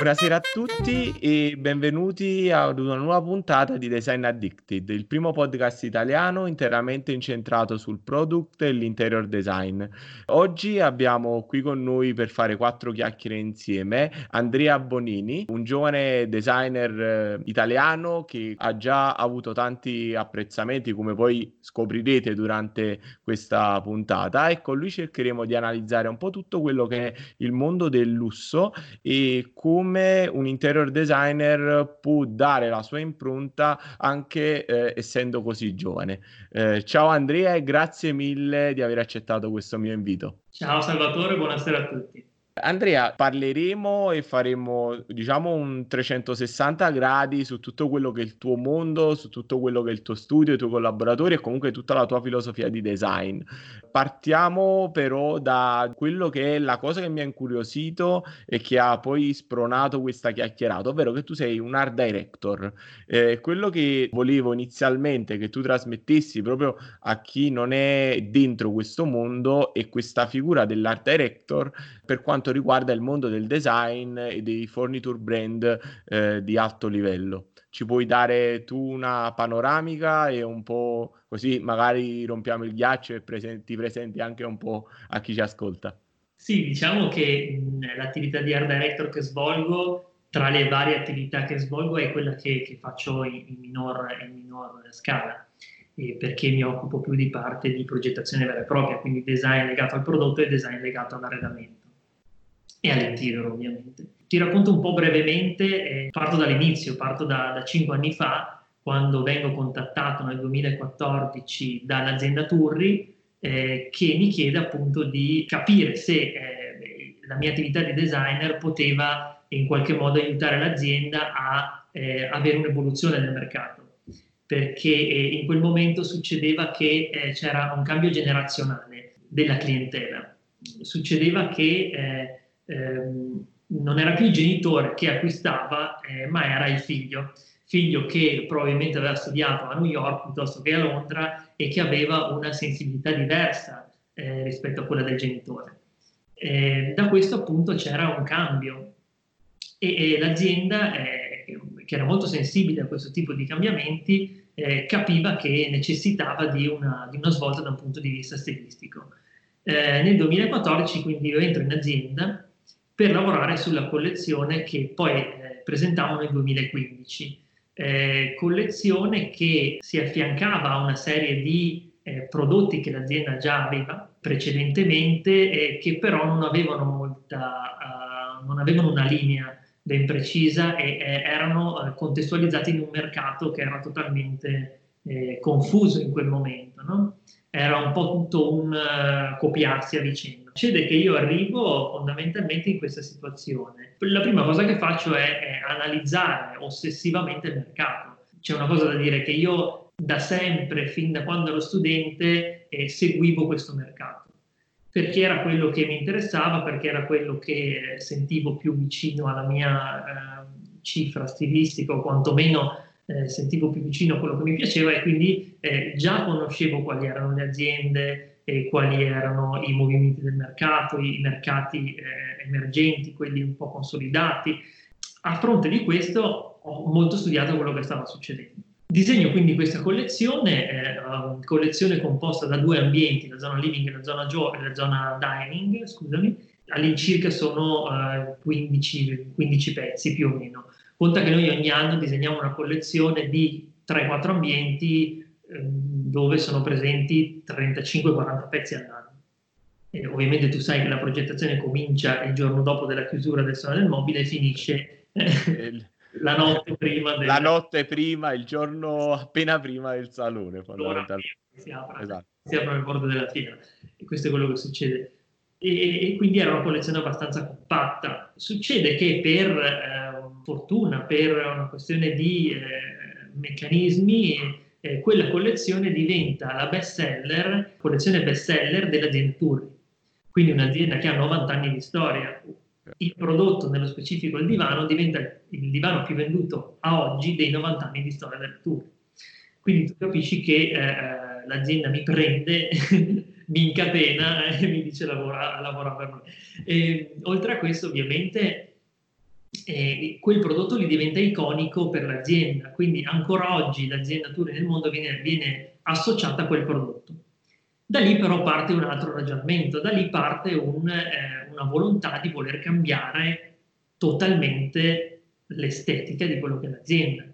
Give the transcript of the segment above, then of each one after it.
Buonasera a tutti e benvenuti ad una nuova puntata di Design Addicted, il primo podcast italiano interamente incentrato sul product e l'interior design. Oggi abbiamo qui con noi per fare quattro chiacchiere insieme Andrea Bonini, un giovane designer eh, italiano che ha già avuto tanti apprezzamenti come poi scoprirete durante questa puntata e con lui cercheremo di analizzare un po' tutto quello che è il mondo del lusso e come come un interior designer può dare la sua impronta anche eh, essendo così giovane. Eh, ciao Andrea e grazie mille di aver accettato questo mio invito. Ciao Salvatore, buonasera a tutti. Andrea, parleremo e faremo, diciamo, un 360 gradi su tutto quello che è il tuo mondo, su tutto quello che è il tuo studio, i tuoi collaboratori e comunque tutta la tua filosofia di design. Partiamo però da quello che è la cosa che mi ha incuriosito e che ha poi spronato questa chiacchierata, ovvero che tu sei un art director. Eh, quello che volevo inizialmente che tu trasmettessi proprio a chi non è dentro questo mondo è questa figura dell'art director per quanto riguarda il mondo del design e dei forniture brand eh, di alto livello. Ci puoi dare tu una panoramica e un po' così magari rompiamo il ghiaccio e presenti, ti presenti anche un po' a chi ci ascolta. Sì, diciamo che mh, l'attività di art director che svolgo, tra le varie attività che svolgo, è quella che, che faccio in, in, minor, in minor scala perché mi occupo più di parte di progettazione vera e propria, quindi design legato al prodotto e design legato all'arredamento e all'interior ovviamente. Ti racconto un po' brevemente, eh, parto dall'inizio, parto da, da 5 anni fa, quando vengo contattato nel 2014 dall'azienda Turri, eh, che mi chiede appunto di capire se eh, la mia attività di designer poteva in qualche modo aiutare l'azienda a eh, avere un'evoluzione nel mercato perché eh, in quel momento succedeva che eh, c'era un cambio generazionale della clientela. Succedeva che eh, ehm, non era più il genitore che acquistava, eh, ma era il figlio. Figlio che probabilmente aveva studiato a New York piuttosto che a Londra e che aveva una sensibilità diversa eh, rispetto a quella del genitore. Eh, da questo appunto c'era un cambio e, e l'azienda, eh, che era molto sensibile a questo tipo di cambiamenti, eh, capiva che necessitava di una, di una, svolta da un punto di vista stilistico. Eh, nel 2014 quindi io entro in azienda per lavorare sulla collezione che poi eh, presentavamo nel 2015. Eh, collezione che si affiancava a una serie di eh, prodotti che l'azienda già aveva precedentemente che però non avevano, molta, uh, non avevano una linea ben precisa e eh, erano uh, contestualizzati in un mercato che era totalmente eh, confuso in quel momento. No? Era un po' tutto un uh, copiarsi a vicenda. Succede che io arrivo fondamentalmente in questa situazione. La prima cosa che faccio è, è analizzare ossessivamente il mercato. C'è una cosa da dire che io da sempre, fin da quando ero studente, eh, seguivo questo mercato perché era quello che mi interessava, perché era quello che sentivo più vicino alla mia eh, cifra stilistica o quantomeno eh, sentivo più vicino a quello che mi piaceva e quindi eh, già conoscevo quali erano le aziende, eh, quali erano i movimenti del mercato, i, mercati eh, emergenti, quelli un po' consolidati. A fronte di questo ho molto studiato quello che stava succedendo. Disegno quindi questa collezione, eh, collezione composta da due ambienti, la zona living e la zona, gio- la zona dining, scusami, all'incirca sono eh, 15, 15 pezzi più o meno. Conta che noi ogni anno disegniamo una collezione di 3-4 ambienti Ehm, dove sono presenti 35-40 pezzi all'anno. E ovviamente tu sai che la progettazione comincia il giorno dopo della chiusura del salone del mobile e finisce eh, la notte prima. Del... La notte prima, il giorno appena prima del salone, fondamentalmente. Si apre, esatto. si apre le porte della fiera e questo è quello che succede. E, e quindi era una collezione abbastanza compatta. Succede che per eh, fortuna, per una questione di eh, meccanismi, eh, quella collezione diventa la best seller, collezione best seller dell'azienda Turri. Quindi un'azienda che ha 90 anni di storia. Il prodotto, nello specifico il divano, diventa il divano più venduto a oggi dei 90 anni di storia del Turri. Quindi tu capisci che eh, l'azienda mi prende, mi incatena e mi dice lavora, lavora per noi. E, oltre a questo, ovviamente, e quel prodotto lì diventa iconico per l'azienda, quindi ancora oggi l'azienda Turi nel mondo viene, viene associata a quel prodotto. Da lì però parte un altro ragionamento, da lì parte un, eh, una volontà di voler cambiare totalmente l'estetica di quello che è l'azienda.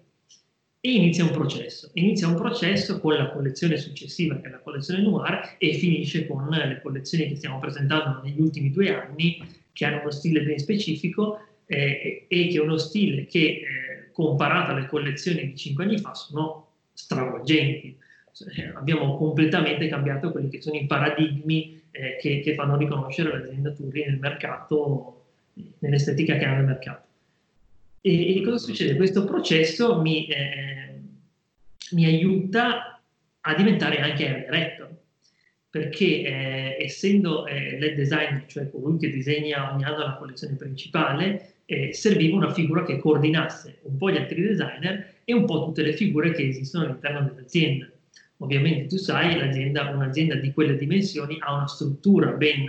E inizia un processo, inizia un processo con la collezione successiva che è la collezione Noir e finisce con le collezioni che stiamo presentando negli ultimi due anni che hanno uno stile ben specifico eh, e che è uno stile che eh, comparato alle collezioni di cinque anni fa sono stravolgenti. Eh, abbiamo completamente cambiato quelli che sono i paradigmi eh, che, che, fanno riconoscere l'azienda Turri nel mercato, nell'estetica che ha nel mercato. E, e cosa succede? Questo processo mi, eh, mi aiuta a diventare anche director, perché eh, essendo eh, lead designer, cioè colui che disegna ogni anno la collezione principale, eh, serviva una figura che coordinasse un po' gli altri designer e un po' tutte le figure che esistono all'interno dell'azienda. Ovviamente tu sai, l'azienda, un'azienda di quelle dimensioni ha una struttura ben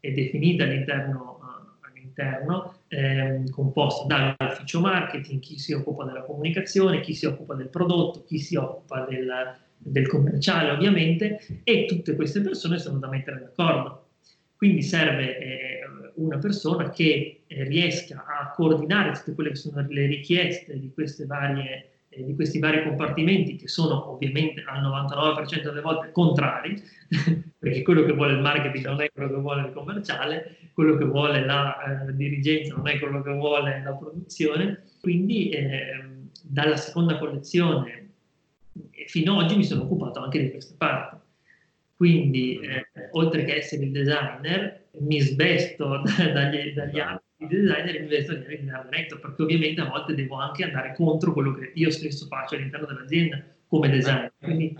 eh, definita all'interno, uh, all'interno eh, composta dall'ufficio marketing, chi si occupa della comunicazione, chi si occupa del prodotto, chi si occupa del, del commerciale ovviamente e tutte queste persone sono da mettere d'accordo. Quindi serve eh, una persona che eh, riesca a coordinare tutte quelle che sono le richieste di varie eh, di questi vari compartimenti che sono ovviamente al 99% delle volte contrari, perché quello che vuole il marketing non è quello che vuole il commerciale, quello che vuole la eh, dirigenza non è quello che vuole la produzione, quindi eh, dalla seconda collezione fino ad oggi mi sono occupato anche di questa parte. Quindi, eh, oltre che essere il designer, mi svesto dagli, dagli altri designer invece di diventare director, perché ovviamente a volte devo anche andare contro quello che io stesso faccio all'interno dell'azienda come designer. Quindi...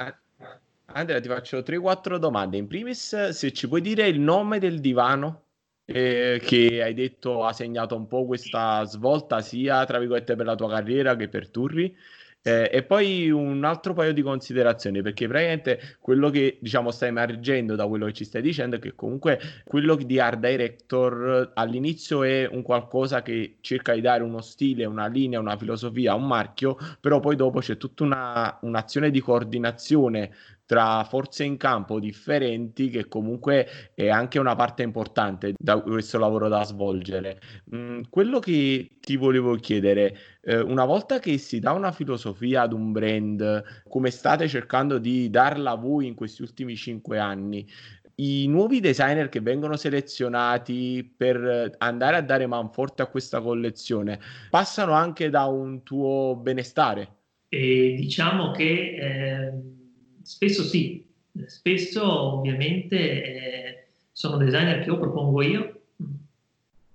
Andrea, ti faccio 3-4 domande. In primis, se ci puoi dire il nome del divano eh, che hai detto ha segnato un po' questa svolta sia tra virgolette per la tua carriera che per Turri eh, e poi un altro paio di considerazioni, perché praticamente quello che diciamo sta emergendo da quello che ci stai dicendo è che comunque quello di Art Director all'inizio è un qualcosa che cerca di dare uno stile, una linea, una filosofia, un marchio, però poi dopo c'è tutta una, un'azione di coordinazione tra forze in campo differenti che comunque è anche una parte importante da questo lavoro da svolgere. Mm, quello che ti volevo chiedere, eh, una volta che si dà una filosofia ad un brand, come state cercando di darla voi in questi ultimi cinque anni, i nuovi designer che vengono selezionati per andare a dare manforte a questa collezione passano anche da un tuo benestare? E diciamo che eh Spesso sì, spesso ovviamente eh, sono designer che io propongo io,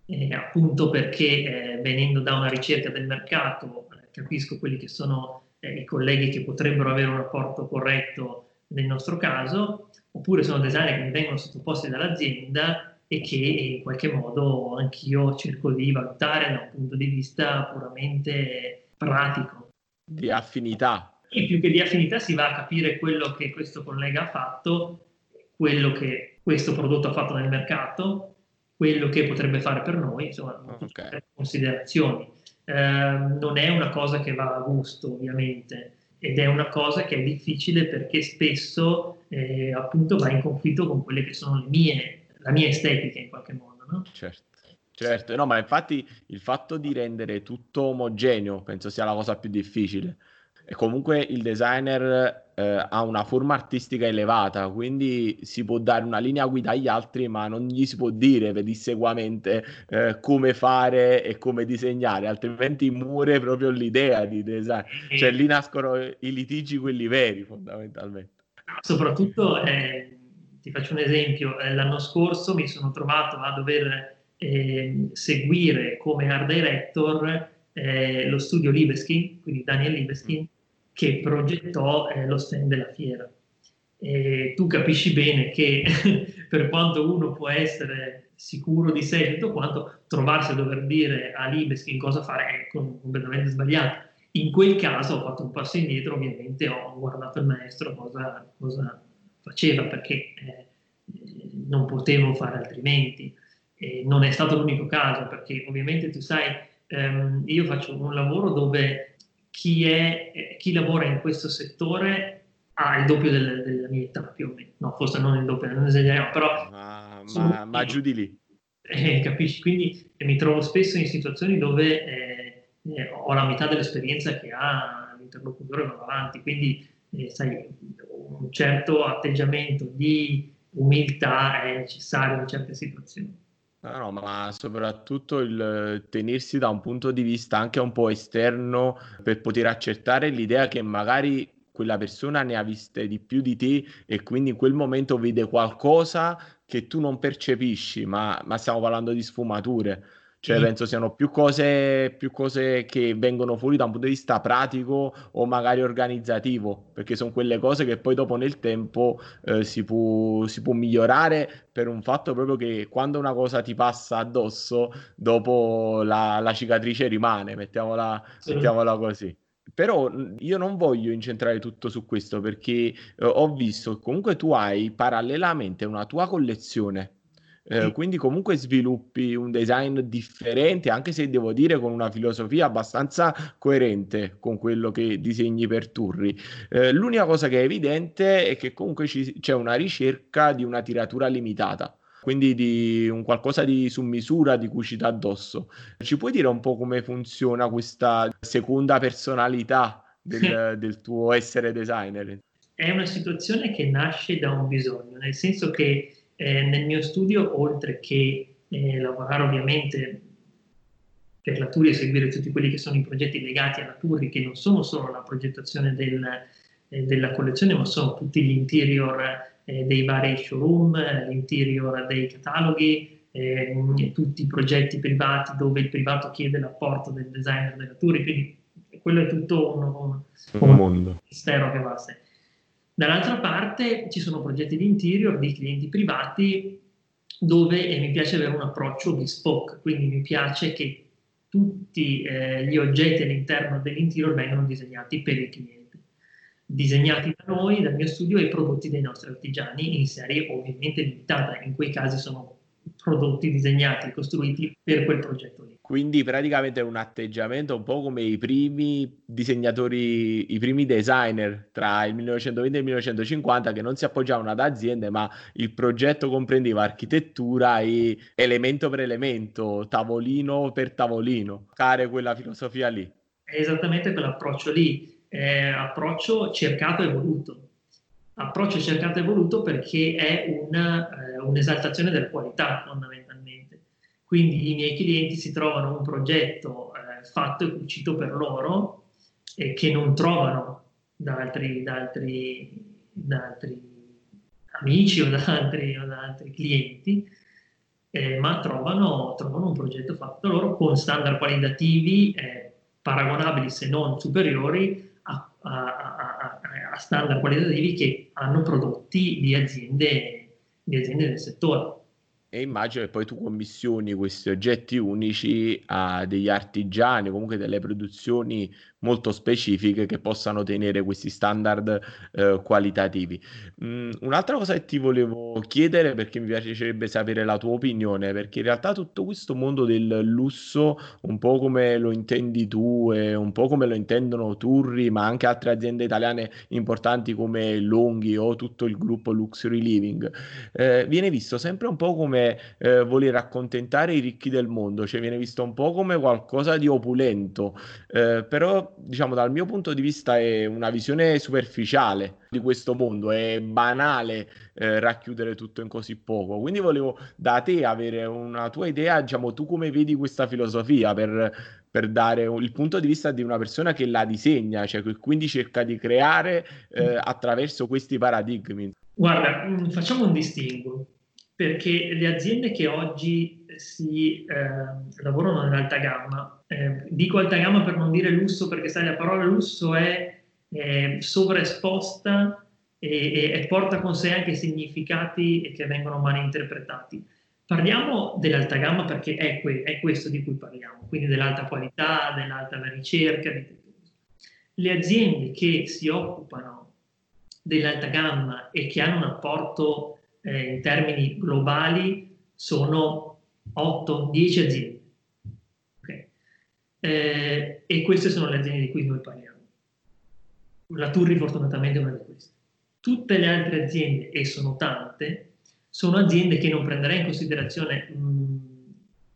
eh, appunto perché eh, venendo da una ricerca del mercato eh, capisco quelli che sono eh, i colleghi che potrebbero avere un rapporto corretto nel nostro caso, oppure sono designer che mi vengono sottoposti dall'azienda e che in qualche modo anch'io cerco di valutare da un punto di vista puramente pratico. Di affinità e più che di affinità si va a capire quello che questo collega ha fatto, quello che questo prodotto ha fatto nel mercato, quello che potrebbe fare per noi, insomma, okay. considerazioni. Eh, non è una cosa che va a gusto, ovviamente, ed è una cosa che è difficile perché spesso eh, appunto va in conflitto con quelle che sono le mie, la mia estetica in qualche modo. No? Certo. Certo, no, ma infatti il fatto di rendere tutto omogeneo penso sia la cosa più difficile e comunque il designer eh, ha una forma artistica elevata, quindi si può dare una linea guida agli altri, ma non gli si può dire pedissequamente eh, come fare e come disegnare, altrimenti muore proprio l'idea di design. Cioè lì nascono i litigi quelli veri, fondamentalmente. Soprattutto, eh, ti faccio un esempio, eh, l'anno scorso mi sono trovato a dover eh, seguire come art director eh, lo studio Libeskin, quindi Daniel Libeskin, che progettò eh, lo stand della fiera. E tu capisci bene che per quanto uno può essere sicuro di sé tutto quanto, trovarsi a dover dire a Libeskin cosa fare è completamente sbagliato. In quel caso ho fatto un passo indietro, ovviamente ho guardato il maestro cosa, cosa faceva perché eh, non potevo fare altrimenti. E non è stato l'unico caso perché ovviamente tu sai ehm, io faccio un lavoro dove chi, è, chi lavora in questo settore ha il doppio del, della mia età più o meno, no, forse non il doppio, non esageriamo, però... Ma, ma, ma giù di lì. Eh, capisci? Quindi eh, mi trovo spesso in situazioni dove eh, eh ho la metà dell'esperienza che ha l'interlocutore va avanti, quindi eh, sai, un certo atteggiamento di umiltà è necessario in certe situazioni. No, ma soprattutto il tenersi da un punto di vista anche un po' esterno per poter accertare l'idea che magari quella persona ne ha viste di più di te e quindi in quel momento vede qualcosa che tu non percepisci, ma, ma stiamo parlando di sfumature. Cioè, mm. penso siano più cose, più cose che vengono fuori da un punto di vista pratico o magari organizzativo, perché sono quelle cose che poi dopo nel tempo eh, si, può, si può migliorare per un fatto proprio che quando una cosa ti passa addosso, dopo la, la cicatrice rimane, mettiamola, sì. mettiamola così. Però io non voglio incentrare tutto su questo perché eh, ho visto che comunque tu hai parallelamente una tua collezione eh, quindi comunque sviluppi un design differente, anche se devo dire con una filosofia abbastanza coerente con quello che disegni per Turri. Eh, l'unica cosa che è evidente è che comunque ci, c'è una ricerca di una tiratura limitata quindi di un qualcosa di su misura di cui ci dà addosso. Ci puoi dire un po' come funziona questa seconda personalità del, del tuo essere designer? È una situazione che nasce da un bisogno, nel senso che eh, nel mio studio, oltre che eh, lavorare ovviamente per la Turi e seguire tutti quelli che sono i progetti legati alla Turi, che non sono solo la progettazione del, eh, della collezione, ma sono tutti gli interior eh, dei vari showroom, l'interior dei cataloghi, ehm, tutti i progetti privati dove il privato chiede l'apporto del designer della Turi, quindi quello è tutto un, un, un mondo. mistero che va a sé. Dall'altra parte ci sono progetti di interior di clienti privati dove eh, mi piace avere un approccio bespoke, quindi mi piace che tutti eh, gli oggetti all'interno dell'interior vengano disegnati per il cliente, disegnati da noi, dal mio studio e prodotti dai nostri artigiani in serie ovviamente limitata, in quei casi sono prodotti disegnati e costruiti per quel progetto lì. Quindi praticamente è un atteggiamento un po' come i primi disegnatori, i primi designer tra il 1920 e il 1950 che non si appoggiavano ad aziende, ma il progetto comprendeva architettura e elemento per elemento, tavolino per tavolino, care quella filosofia lì. È esattamente quell'approccio lì, è approccio cercato e voluto approccio cercato e voluto perché è una, eh, un'esaltazione della qualità fondamentalmente. Quindi i miei clienti si trovano un progetto eh, fatto e cucito per loro e che non trovano da altri, da altri, da altri amici o da altri, o da altri clienti, eh, ma trovano, trovano, un progetto fatto loro con standard qualitativi eh, paragonabili se non superiori a, a, a, a standard qualitativi che hanno prodotti di aziende, di aziende del settore. E immagino che poi tu commissioni questi oggetti unici a degli artigiani, comunque delle produzioni molto specifiche che possano tenere questi standard eh, qualitativi. Mm, un'altra cosa che ti volevo chiedere, perché mi piacerebbe sapere la tua opinione, perché in realtà tutto questo mondo del lusso, un po' come lo intendi tu e un po' come lo intendono Turri, ma anche altre aziende italiane importanti come Longhi o tutto il gruppo Luxury Living, eh, viene visto sempre un po' come eh, voler accontentare i ricchi del mondo, cioè viene visto un po' come qualcosa di opulento, eh, però diciamo dal mio punto di vista è una visione superficiale di questo mondo, è banale eh, racchiudere tutto in così poco, quindi volevo da te avere una tua idea, diciamo tu come vedi questa filosofia per, per dare il punto di vista di una persona che la disegna, cioè che quindi cerca di creare eh, attraverso questi paradigmi. Guarda, mm, facciamo un distinguo perché le aziende che oggi si eh, lavorano nell'alta gamma, eh, dico alta gamma per non dire lusso perché sai la parola lusso è eh, sovraesposta e, e, porta con sé anche significati che vengono mal interpretati. Parliamo dell'alta gamma perché è, que- è questo di cui parliamo, quindi dell'alta qualità, dell'alta ricerca. Le aziende che si occupano dell'alta gamma e che hanno un apporto eh, in termini globali sono 8-10 aziende. Okay. eh, e queste sono le aziende di cui noi parliamo. La Turri fortunatamente è una di queste. Tutte le altre aziende, e sono tante, sono aziende che non prenderei in considerazione mh,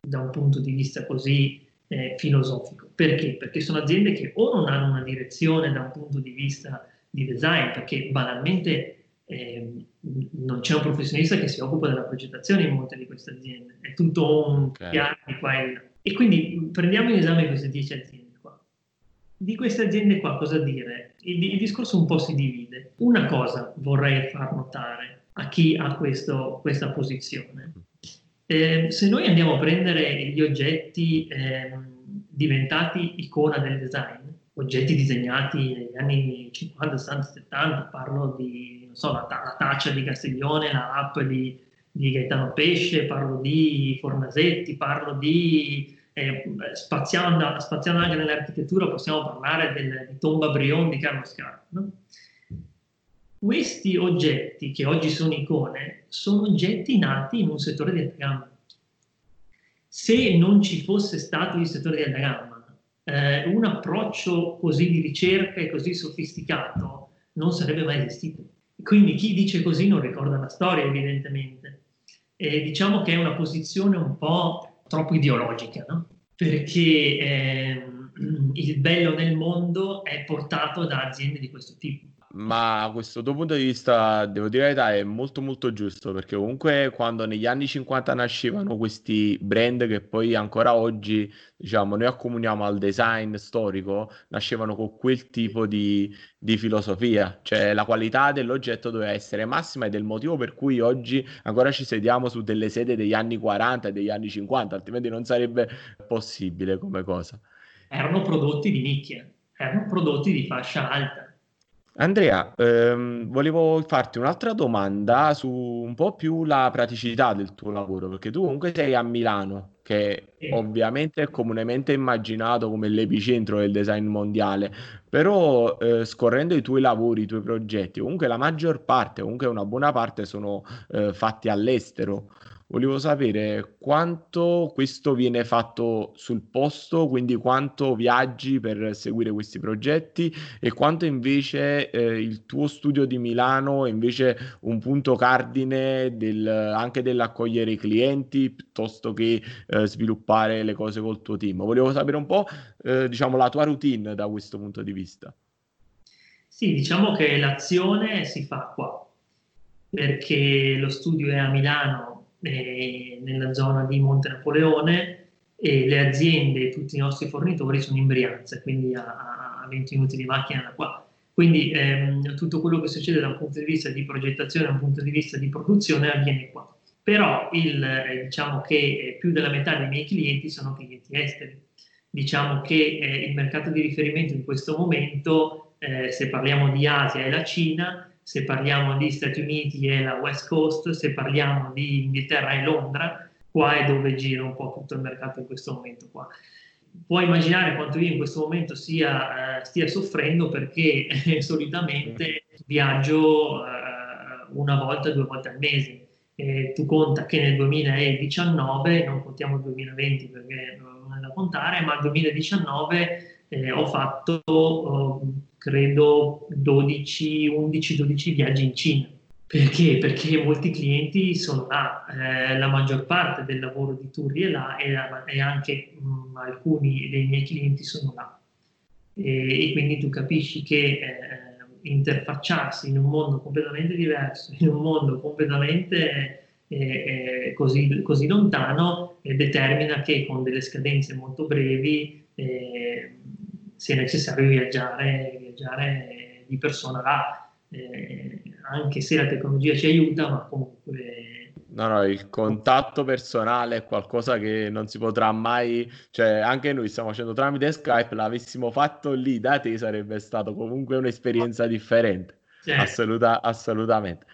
da un punto di vista così eh, filosofico. Perché? Perché sono aziende che o non hanno una direzione da un punto di vista di design, perché banalmente eh, non c'è un professionista che si occupa della progettazione in molte di queste aziende, è tutto un okay. piano di qua e là. E quindi prendiamo in esame queste 10 aziende qua. Di queste aziende qua cosa dire? Il, il discorso un po' si divide. Una cosa vorrei far notare a chi ha questo, questa posizione. Eh, se noi andiamo a prendere gli oggetti eh, diventati icona del design, oggetti disegnati negli anni 50, 60, 70, parlo di so, la, la, taccia di Castiglione, la app di, di Gaetano Pesce, parlo di Fornasetti, parlo di eh, spaziando, spaziando, anche nell'architettura possiamo parlare del, di Tomba Brion di Carlo Scarpa. No? Questi oggetti che oggi sono icone sono oggetti nati in un settore di alta gamma. Se non ci fosse stato il settore di alta gamma, eh, un approccio così di ricerca e così sofisticato non sarebbe mai esistito. Quindi chi dice così non ricorda la storia, evidentemente. E diciamo che è una posizione un po' troppo ideologica, no? perché eh, il bello nel mondo è portato da aziende di questo tipo ma questo tuo punto di vista, devo dire la verità, è molto molto giusto perché comunque quando negli anni 50 nascevano questi brand che poi ancora oggi, diciamo, noi accomuniamo al design storico, nascevano con quel tipo di, di filosofia, cioè la qualità dell'oggetto doveva essere massima ed è il motivo per cui oggi ancora ci sediamo su delle sede degli anni 40 e degli anni 50, altrimenti non sarebbe possibile come cosa. Erano prodotti di nicchia, erano prodotti di fascia alta Andrea, ehm, volevo farti un'altra domanda su un po' più la praticità del tuo lavoro, perché tu comunque sei a Milano, che Sì. ovviamente è comunemente immaginato come l'epicentro del design mondiale, però eh, scorrendo i tuoi lavori, i tuoi progetti, comunque la maggior parte, comunque una buona parte sono eh, fatti all'estero. Volevo sapere quanto questo viene fatto sul posto, quindi quanto viaggi per seguire questi progetti e quanto invece eh, il tuo studio di Milano è invece un punto cardine del, anche dell'accogliere i clienti piuttosto che eh, sviluppare le cose col tuo team. Volevo sapere un po' eh, diciamo, la tua routine da questo punto di vista. Sì, diciamo che l'azione si fa qua, perché lo studio è a Milano eh, nella zona di Monte Napoleone e le aziende e tutti i nostri fornitori sono in Brianza, quindi a, a 20 minuti di macchina da qua. Quindi ehm, tutto quello che succede da un punto di vista di progettazione, da un punto di vista di produzione avviene qua. Però il, eh, diciamo che eh, più della metà dei miei clienti sono clienti esteri. Diciamo che eh, il mercato di riferimento in questo momento, se parliamo di Asia, è la Cina, se parliamo di Stati Uniti è la West Coast, se parliamo di Inghilterra è Londra, qua è dove gira un po' tutto il mercato in questo momento qua. Puoi immaginare quanto io in questo momento sia, eh, stia soffrendo perché eh, solitamente viaggio eh, una volta, due volte al mese. Tu conta che nel 2019, non contiamo il 2020 perché non è da contare, ma nel 2019 eh, ho fatto oh, credo 12, 11, 12 viaggi in Cina. Perché? Perché molti clienti sono là, eh, la maggior parte del lavoro di Turri è là e, e anche mh, mm, alcuni dei miei clienti sono là. E, e quindi tu capisci che eh, interfacciarsi in un mondo completamente diverso, in un mondo completamente eh, eh così, così, lontano, eh, determina che con delle scadenze molto brevi eh, sia necessario viaggiare, viaggiare di persona là, eh, anche se la tecnologia ci aiuta, ma comunque... No, no, il contatto personale è qualcosa che non si potrà mai, cioè anche noi stiamo facendo tramite Skype, l'avessimo fatto lì da te sarebbe stato comunque un'esperienza differente, certo. Assoluta, assolutamente.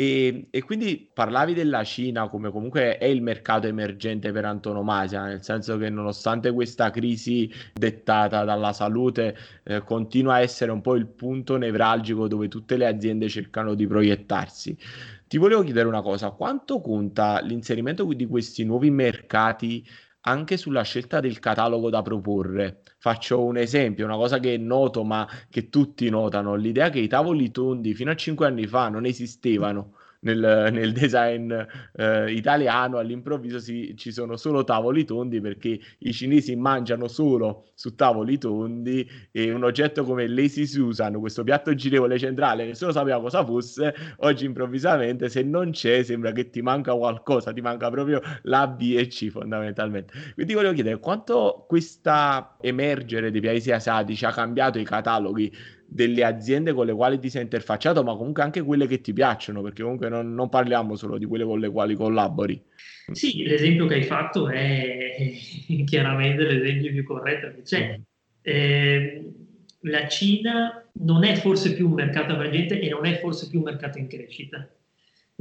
E, e, quindi parlavi della Cina come comunque è il mercato emergente per antonomasia, nel senso che nonostante questa crisi dettata dalla salute eh, continua a essere un po' il punto nevralgico dove tutte le aziende cercano di proiettarsi. Ti volevo chiedere una cosa, quanto conta l'inserimento di questi nuovi mercati anche sulla scelta del catalogo da proporre. Faccio un esempio, una cosa che noto ma che tutti notano, l'idea che i tavoli tondi fino a cinque anni fa non esistevano nel, nel design eh, italiano all'improvviso si, ci sono solo tavoli tondi perché i cinesi mangiano solo su tavoli tondi e un oggetto come Lazy Susan, questo piatto girevole centrale, nessuno sapeva cosa fosse, oggi improvvisamente se non c'è sembra che ti manca qualcosa, ti manca proprio la B e C fondamentalmente. Quindi volevo chiedere quanto questa emergere dei paesi asiatici ha cambiato i cataloghi delle aziende con le quali ti sei interfacciato, ma comunque anche quelle che ti piacciono, perché comunque non, non parliamo solo di quelle con le quali collabori. Sì, l'esempio che hai fatto è chiaramente l'esempio più corretto che c'è. Mm. Eh, la Cina non è forse più un mercato emergente e non è forse più un mercato in crescita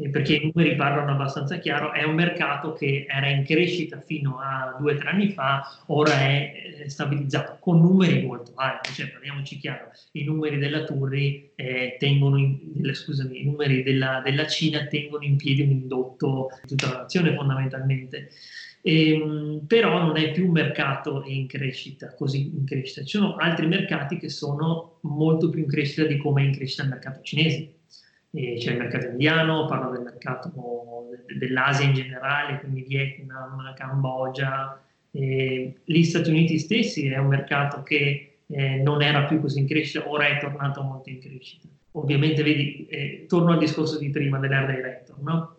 perché i numeri parlano abbastanza chiaro, è un mercato che era in crescita fino a due o tre anni fa, ora è stabilizzato con numeri molto alti, cioè parliamoci chiaro, i numeri della Turri eh, tengono in, scusami, i numeri della, della, Cina tengono in piedi un indotto di tutta la nazione fondamentalmente. Ehm, però non è più un mercato in crescita, così in crescita. Ci sono altri mercati che sono molto più in crescita di come è in crescita il mercato cinese e c'è il mercato indiano, parlo del mercato dell'Asia in generale, quindi Vietnam, Cambogia. E gli Stati Uniti stessi è un mercato che eh, non era più così in crescita, ora è tornato molto in crescita. Ovviamente, vedi, eh, torno al discorso di prima dell'Air Director, no?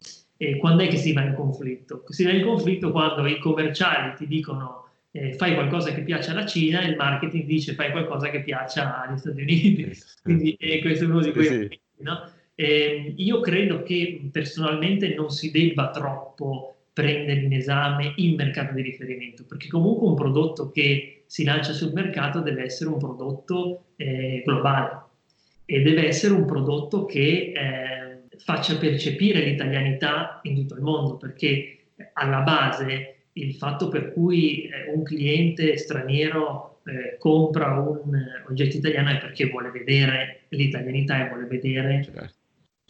Quando è che si va in conflitto? Si va in conflitto quando i commerciali ti dicono eh, fai qualcosa che piace alla Cina e il marketing dice fai qualcosa che piaccia agli Stati Uniti. Quindi eh, questo è uno di quei sì. no? Eh, io credo che personalmente non si debba troppo prendere in esame il mercato di riferimento, perché comunque un prodotto che si lancia sul mercato deve essere un prodotto eh, globale e deve essere un prodotto che eh, faccia percepire l'italianità in tutto il mondo, perché alla base il fatto per cui eh, un cliente straniero eh, compra un oggetto italiano è perché vuole vedere l'italianità e vuole vedere certo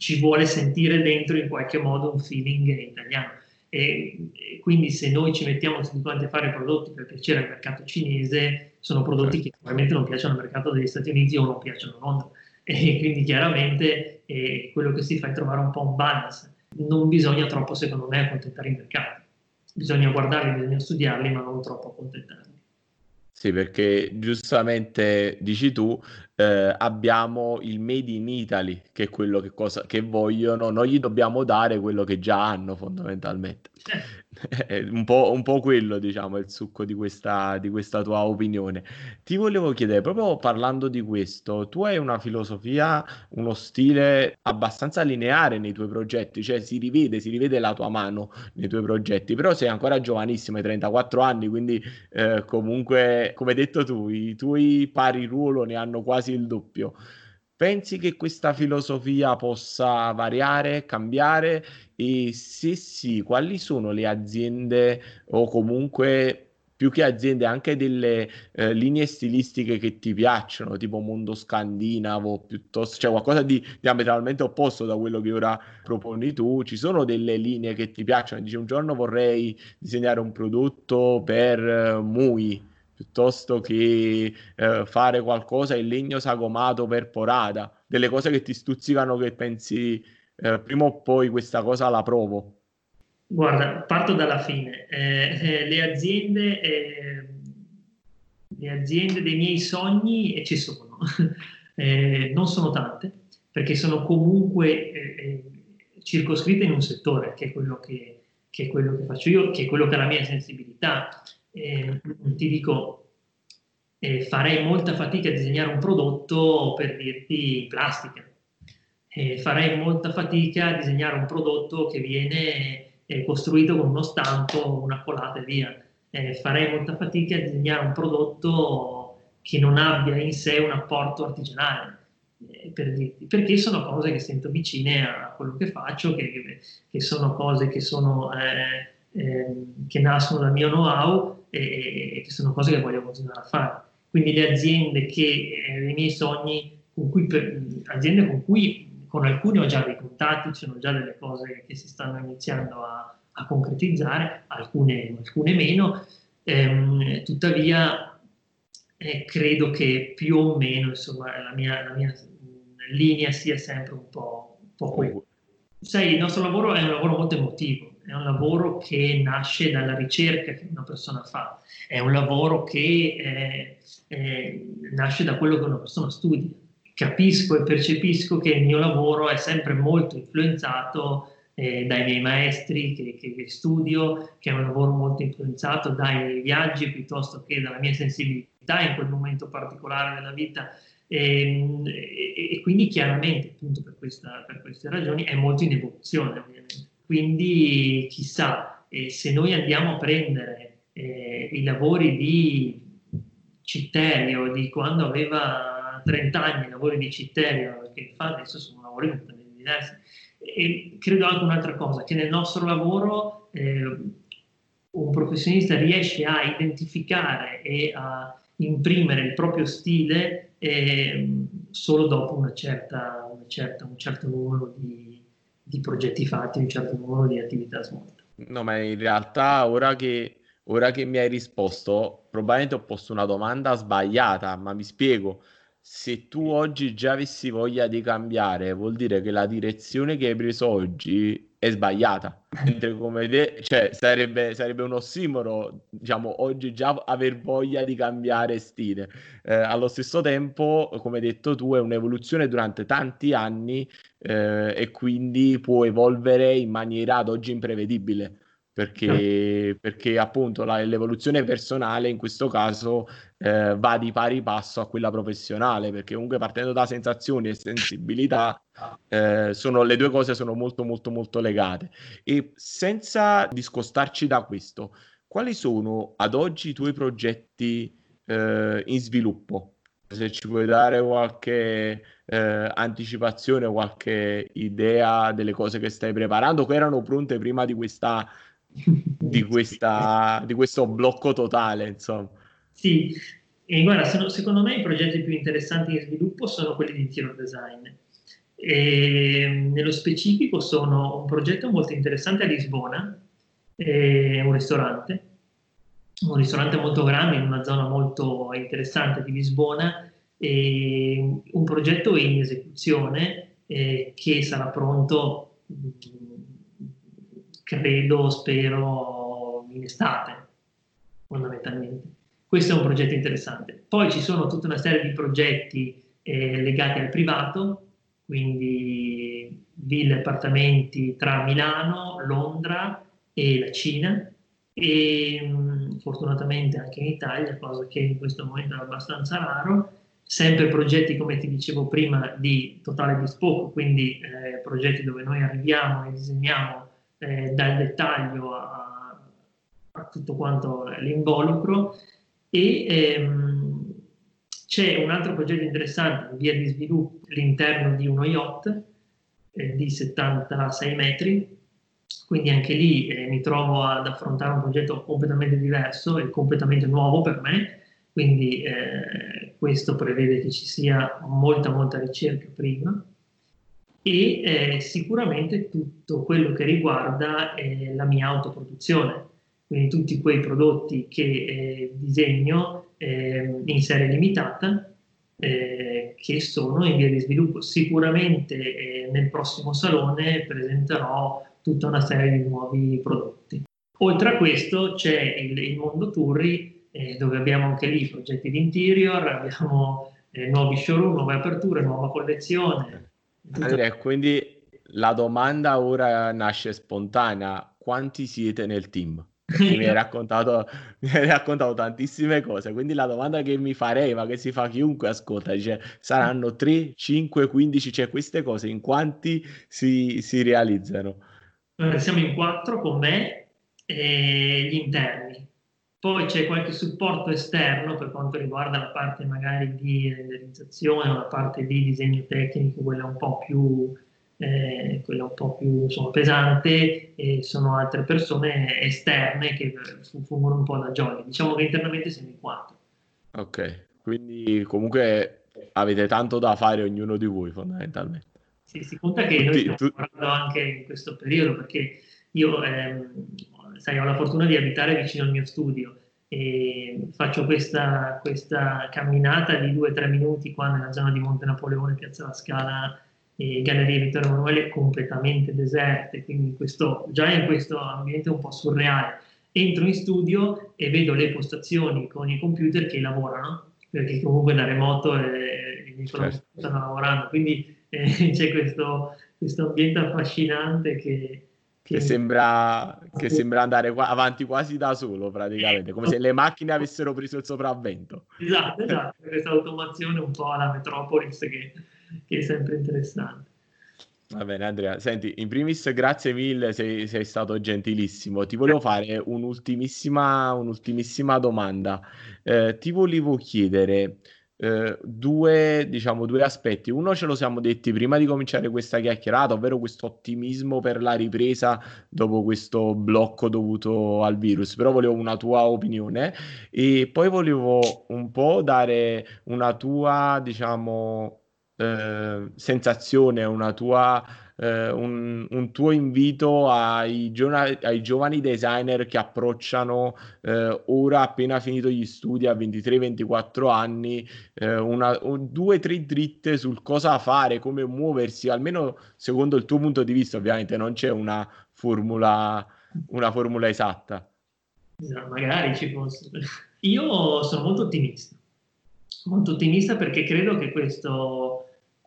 ci vuole sentire dentro in qualche modo un feeling italiano. E, e quindi se noi ci mettiamo quanti a fare prodotti per piacere al mercato cinese, sono prodotti che probabilmente non piacciono al mercato degli Stati Uniti o non piacciono a Londra. E quindi chiaramente eh, quello che si fa è trovare un po' un balance. Non bisogna troppo, secondo me, accontentare i mercati. Bisogna guardarli, bisogna studiarli, ma non troppo accontentarli. Sì, perché giustamente dici tu, eh, abbiamo il made in Italy, che è quello che, cosa, che vogliono, noi gli dobbiamo dare quello che già hanno fondamentalmente. un, po', un po' quello, diciamo, il succo di questa, di questa tua opinione. Ti volevo chiedere, proprio parlando di questo, tu hai una filosofia, uno stile abbastanza lineare nei tuoi progetti, cioè si rivede, si rivede la tua mano nei tuoi progetti, però sei ancora giovanissimo, hai 34 anni, quindi eh, comunque, come hai detto tu, i tuoi pari ruolo ne hanno quasi il doppio. Pensi che questa filosofia possa variare, cambiare? E se sì, quali sono le aziende o comunque più che aziende anche delle eh, linee stilistiche che ti piacciono, tipo mondo scandinavo, piuttosto, cioè qualcosa di diametralmente opposto da quello che ora proponi tu. Ci sono delle linee che ti piacciono? Dici un giorno vorrei disegnare un prodotto per uh, Mui piuttosto che eh, fare qualcosa in legno sagomato per porata, delle cose che ti stuzzicano che pensi eh, prima o poi questa cosa la provo. Guarda, parto dalla fine. Eh, eh le, aziende, eh, le aziende dei miei sogni ci sono, eh, non sono tante, perché sono comunque circoscritte in un settore, che è quello che, che, è quello che faccio io, che è quello che è la mia sensibilità eh, ti dico, eh, farei molta fatica a disegnare un prodotto per dirti plastica. Eh, farei molta fatica a disegnare un prodotto che viene eh, costruito con uno stampo, una colata e via. Eh, farei molta fatica a disegnare un prodotto che non abbia in sé un apporto artigianale. Eh, per dirti, perché sono cose che sento vicine a quello che faccio, che, che sono cose che, sono, eh, che nascono dal mio know-how e che sono cose che voglio continuare a fare. Quindi le aziende che, eh, i miei sogni, con cui, per, aziende con cui con alcune ho già dei contatti, ci sono già delle cose che si stanno iniziando a, a concretizzare, alcune, alcune meno, Ehm, tuttavia, eh, credo che più o meno insomma, la, mia, la mia linea sia sempre un po', un po' quella. Sai, il nostro lavoro è un lavoro molto emotivo, è un lavoro che nasce dalla ricerca che una persona fa, è un lavoro che eh, eh, nasce da quello che una persona studia. Capisco e percepisco che il mio lavoro è sempre molto influenzato eh, dai miei maestri che, che, studio, che è un lavoro molto influenzato dai viaggi piuttosto che dalla mia sensibilità in quel momento particolare della vita. Ehm, e, e, e quindi chiaramente, appunto per, questa, per, queste ragioni, è molto in evoluzione ovviamente. Quindi chissà, eh, se noi andiamo a prendere eh, i lavori di Citterio, di quando aveva 30 anni, i lavori di Citterio che fa adesso sono lavori completamente diversi. E credo anche un'altra cosa, che nel nostro lavoro eh, un professionista riesce a identificare e a imprimere il proprio stile eh, solo dopo una certa, una certa, un certo numero di, di, progetti fatti, un certo numero di attività svolte. No, ma in realtà ora che, ora che mi hai risposto, probabilmente ho posto una domanda sbagliata, ma mi spiego se tu oggi già avessi voglia di cambiare, vuol dire che la direzione che hai preso oggi è sbagliata. Mentre come te, cioè, sarebbe, sarebbe un ossimoro, diciamo, oggi già aver voglia di cambiare stile. Eh, allo stesso tempo, come hai detto tu, è un'evoluzione durante tanti anni eh, e quindi può evolvere in maniera ad oggi imprevedibile perché, perché appunto la, l'evoluzione personale in questo caso eh, va di pari passo a quella professionale, perché comunque partendo da sensazioni e sensibilità eh, sono, le due cose sono molto molto molto legate. E senza discostarci da questo, quali sono ad oggi i tuoi progetti eh, in sviluppo? Se ci puoi dare qualche eh, anticipazione, qualche idea delle cose che stai preparando, che erano pronte prima di questa di, questa, di questo blocco totale, insomma. Sì, e guarda, sono, secondo me i progetti più interessanti in sviluppo sono quelli di interior design. E, nello specifico sono un progetto molto interessante a Lisbona, un ristorante, un ristorante molto grande in una zona molto interessante di Lisbona, un progetto in esecuzione eh, che sarà pronto credo, spero, in estate, fondamentalmente. Questo è un progetto interessante. Poi ci sono tutta una serie di progetti eh, legati al privato, quindi ville e appartamenti tra Milano, Londra e la Cina e mm, fortunatamente anche in Italia, cosa che in questo momento è abbastanza raro. Sempre progetti, come ti dicevo prima, di totale bespoke, quindi eh, progetti dove noi arriviamo e disegniamo eh, dal dettaglio a, a, tutto quanto l'involucro. E ehm, c'è un altro progetto interessante in via di sviluppo all'interno di uno yacht eh, di 76 metri. Quindi anche lì eh, mi trovo ad affrontare un progetto completamente diverso e completamente nuovo per me. Quindi eh, questo prevede che ci sia molta molta ricerca prima e eh, sicuramente tutto quello che riguarda eh, la mia autoproduzione, quindi tutti quei prodotti che eh, disegno ehm, in serie limitata eh, che sono in via di sviluppo. Sicuramente eh, nel prossimo salone presenterò tutta una serie di nuovi prodotti. Oltre a questo c'è il, il mondo Turri eh, dove abbiamo anche lì progetti di interior, abbiamo nuovi showroom, nuove aperture, nuova collezione Andrea, quindi la domanda ora nasce spontanea. Quanti siete nel team? mi hai, raccontato, mi hai raccontato tantissime cose, quindi la domanda che mi farei, ma che si fa chiunque ascolta, dice saranno 3, 5, 15, cioè queste cose in quanti si, si realizzano? Eh, siamo in quattro con me e gli interni. Poi c'è qualche supporto esterno per quanto riguarda la parte magari di renderizzazione o la parte di disegno tecnico, quella un po' più, eh, quella un po' più insomma, pesante, e sono altre persone esterne che fungono un po' da jolly. Diciamo che internamente siamo in quattro. Ok, quindi comunque avete tanto da fare ognuno di voi fondamentalmente. Sì, si conta che noi stiamo tu... lavorando anche in questo periodo perché io ehm, sai, ho la fortuna di abitare vicino al mio studio e faccio questa, questa camminata di due o tre minuti qua nella zona di Monte Napoleone, Piazza La Scala e Galleria Vittorio Emanuele completamente deserte, quindi questo, già in questo ambiente un po' surreale. Entro in studio e vedo le postazioni con i computer che lavorano, perché comunque da remoto eh, i certo. stanno lavorando, quindi eh, c'è questo, questo ambiente affascinante che, che sembra, che sembra andare qua, avanti quasi da solo praticamente, come se le macchine avessero preso il sopravvento. Esatto, esatto, questa automazione un po' alla Metropolis che, che è sempre interessante. Va bene Andrea, senti, in primis grazie mille, sei, sei stato gentilissimo. Ti volevo fare un'ultimissima, un'ultimissima domanda. Eh, ti volevo chiedere, eh, due, diciamo, due aspetti. Uno ce lo siamo detti prima di cominciare questa chiacchierata, ovvero questo ottimismo per la ripresa dopo questo blocco dovuto al virus, però volevo una tua opinione e poi volevo un po' dare una tua, diciamo, eh, sensazione, una tua eh, un, un, tuo invito ai, giovani, ai, giovani designer che approcciano eh, ora appena finito gli studi a 23-24 anni, eh, una, un, due o tre dritte sul cosa fare, come muoversi, almeno secondo il tuo punto di vista, ovviamente non c'è una formula, una formula esatta. magari ci fosse. Io sono molto ottimista, molto ottimista perché credo che questo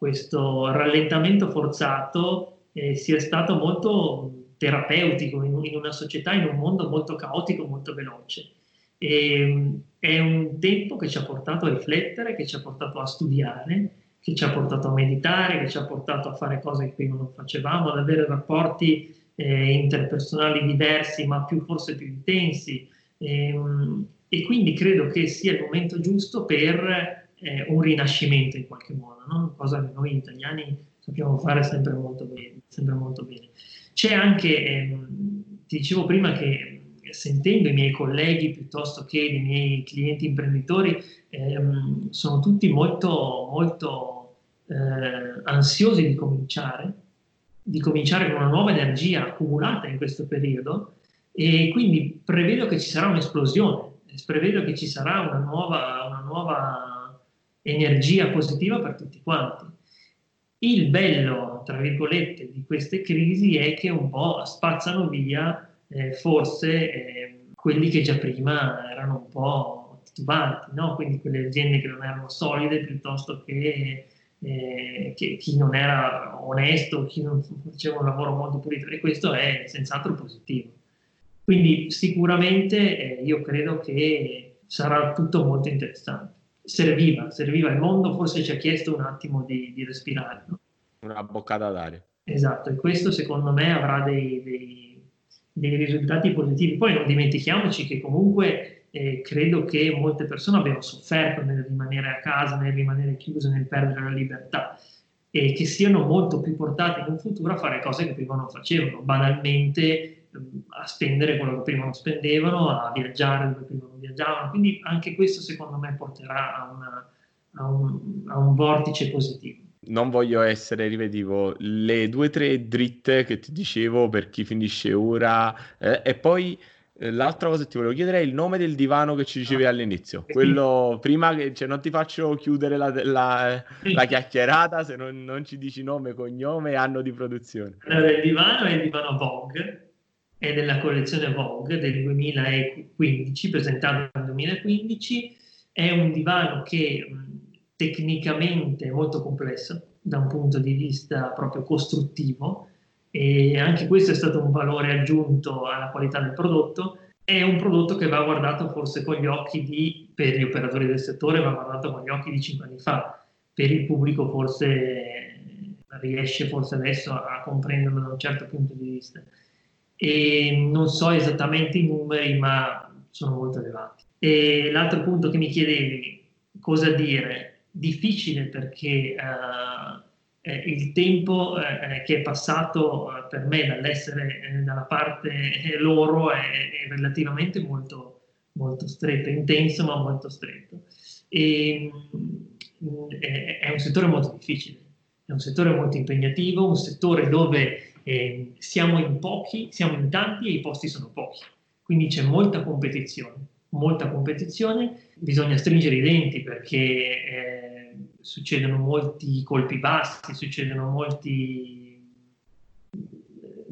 questo rallentamento forzato eh, sia stato molto terapeutico in, in, una società, in un mondo molto caotico, molto veloce. E, è un tempo che ci ha portato a riflettere, che ci ha portato a studiare, che ci ha portato a meditare, che ci ha portato a fare cose che prima non facevamo, ad avere rapporti eh, interpersonali diversi, ma più, forse più intensi. E, ehm, e quindi credo che sia il momento giusto per eh, un rinascimento in qualche modo, no? cosa che noi italiani sappiamo fare sempre molto bene. Sempre molto bene. C'è anche, ehm, ti dicevo prima che sentendo i miei colleghi piuttosto che i miei clienti imprenditori, ehm, sono tutti molto, molto eh, ansiosi di cominciare, di cominciare con una nuova energia accumulata in questo periodo e quindi prevedo che ci sarà un'esplosione, prevedo che ci sarà una nuova, una nuova energia positiva per tutti quanti. Il bello, tra virgolette, di queste crisi è che un po' spazzano via eh, forse eh, quelli che già prima erano un po' titubanti, no? quindi quelle aziende che non erano solide piuttosto che, eh, che chi non era onesto, chi non faceva un lavoro molto pulito e questo è senz'altro positivo. Quindi sicuramente eh, io credo che sarà tutto molto interessante serviva, serviva il mondo, forse ci ha chiesto un attimo di, di respirare. No? Una boccata d'aria. Esatto, e questo secondo me avrà dei, dei, dei risultati positivi. Poi non dimentichiamoci che comunque eh, credo che molte persone abbiano sofferto nel rimanere a casa, nel rimanere chiuse, nel perdere la libertà e che siano molto più portate in un futuro a fare cose che prima non facevano. Banalmente a spendere quello che prima non spendevano, a viaggiare dove prima non viaggiavano. Quindi anche questo secondo me porterà a, una, a, un, a un, vortice positivo. Non voglio essere ripetitivo, le due o tre dritte che ti dicevo per chi finisce ora eh, e poi eh, l'altra cosa che ti volevo chiedere è il nome del divano che ci dicevi ah, all'inizio. Quello prima che cioè, non ti faccio chiudere la, la, la chiacchierata se non, non, ci dici nome, cognome e anno di produzione. Allora, il divano è il divano Vogue, è della collezione Vogue del 2015, presentato nel 2015. È un divano che tecnicamente è molto complesso da un punto di vista proprio costruttivo e anche questo è stato un valore aggiunto alla qualità del prodotto. È un prodotto che va guardato forse con gli occhi di, per gli operatori del settore, va guardato con gli occhi di 5 anni fa. Per il pubblico forse riesce forse adesso a comprenderlo da un certo punto di vista e non so esattamente i numeri, ma sono molto elevati. E l'altro punto che mi chiedevi, cosa dire? Difficile perché uh, eh, il tempo eh, che è passato uh, per me dall'essere eh, dalla parte eh, loro è, è, relativamente molto, molto stretto, intenso ma molto stretto. E, mm, è, è un settore molto difficile, è un settore molto impegnativo, un settore dove eh, siamo in pochi, siamo in tanti e i posti sono pochi, quindi c'è molta competizione, molta competizione, bisogna stringere i denti perché eh, succedono molti colpi bassi, succedono molti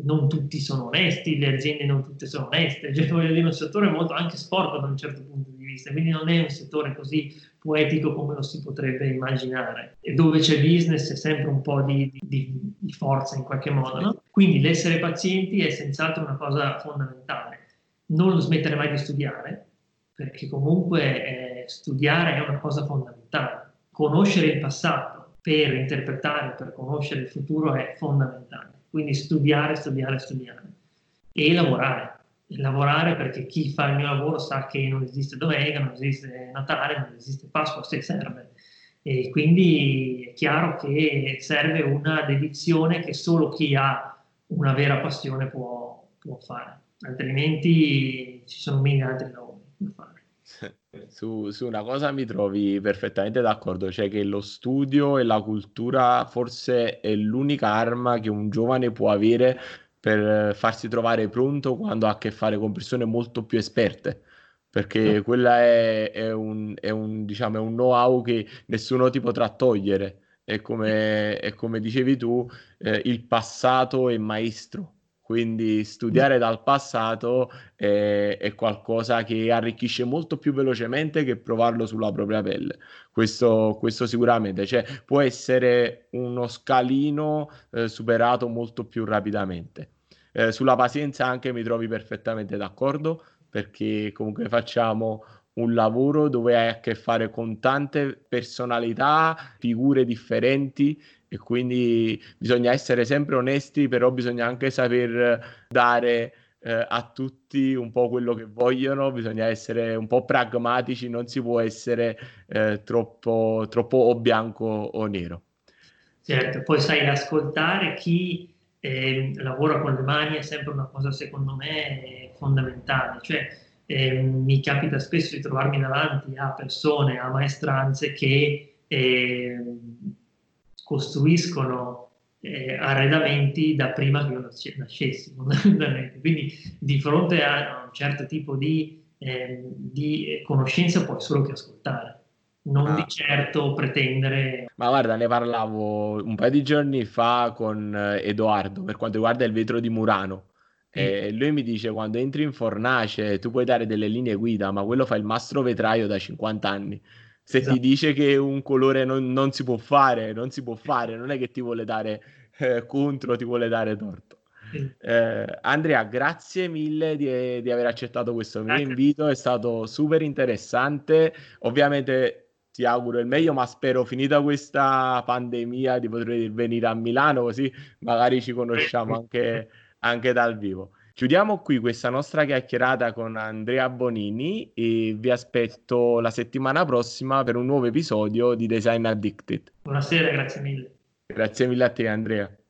non tutti sono onesti, le aziende non tutte sono oneste, cioè voglio dire un settore molto anche sporco da un certo punto di vista, quindi non è un settore così poetico come lo si potrebbe immaginare. E dove c'è business c'è sempre un po' di, di, di forza in qualche modo, no? Quindi l'essere pazienti è senz'altro una cosa fondamentale. Non smettere mai di studiare, perché comunque eh, studiare è una cosa fondamentale. Conoscere il passato per interpretare, per conoscere il futuro è fondamentale. Quindi studiare, studiare, studiare e lavorare. Lavorare perché chi fa il mio lavoro sa che non esiste domenica, non esiste Natale, non esiste Pasqua se serve. E quindi è chiaro che serve una dedizione che solo chi ha una vera passione può, può fare, altrimenti ci sono mille altri lavori da fare. Su, su, una cosa mi trovi perfettamente d'accordo, cioè che lo studio e la cultura forse è l'unica arma che un giovane può avere per farsi trovare pronto quando ha a che fare con persone molto più esperte, perché no. quella è, è, un, è, un, diciamo, è un know-how che nessuno ti potrà togliere. E come, come dicevi tu, eh, il passato è maestro quindi studiare dal passato è, è, qualcosa che arricchisce molto più velocemente che provarlo sulla propria pelle. Questo, questo sicuramente, cioè, può essere uno scalino eh, superato molto più rapidamente. Eh, sulla pazienza anche mi trovi perfettamente d'accordo perché comunque facciamo un lavoro dove hai a che fare con tante personalità, figure differenti e quindi bisogna essere sempre onesti, però bisogna anche saper dare eh, a tutti un po' quello che vogliono, bisogna essere un po' pragmatici, non si può essere eh, troppo, troppo o bianco o nero. Certo, poi sai, ascoltare chi eh, lavora con le mani è sempre una cosa secondo me fondamentale, cioè eh, mi capita spesso di trovarmi davanti a persone, a maestranze che eh, costruiscono eh, arredamenti da prima che io nascessi, quindi di fronte a un certo tipo di, eh, di conoscenza puoi solo che ascoltare non ah. di certo pretendere. Ma guarda, ne parlavo un paio di giorni fa con eh, Edoardo per quanto riguarda il vetro di Murano. E lui mi dice: Quando entri in fornace, tu puoi dare delle linee guida, ma quello fa il mastro vetraio da 50 anni se esatto. ti dice che un colore non, non, si può fare, non si può fare, non è che ti vuole dare eh, contro, ti vuole dare torto. Eh, Andrea, grazie mille di, di aver accettato questo mio invito, è stato super interessante. Ovviamente ti auguro il meglio, ma spero finita questa pandemia di poter venire a Milano, così magari ci conosciamo anche, anche dal vivo. Chiudiamo qui questa nostra chiacchierata con Andrea Bonini e vi aspetto la settimana prossima per un nuovo episodio di Design Addicted. Buonasera, grazie mille. Grazie mille a te Andrea.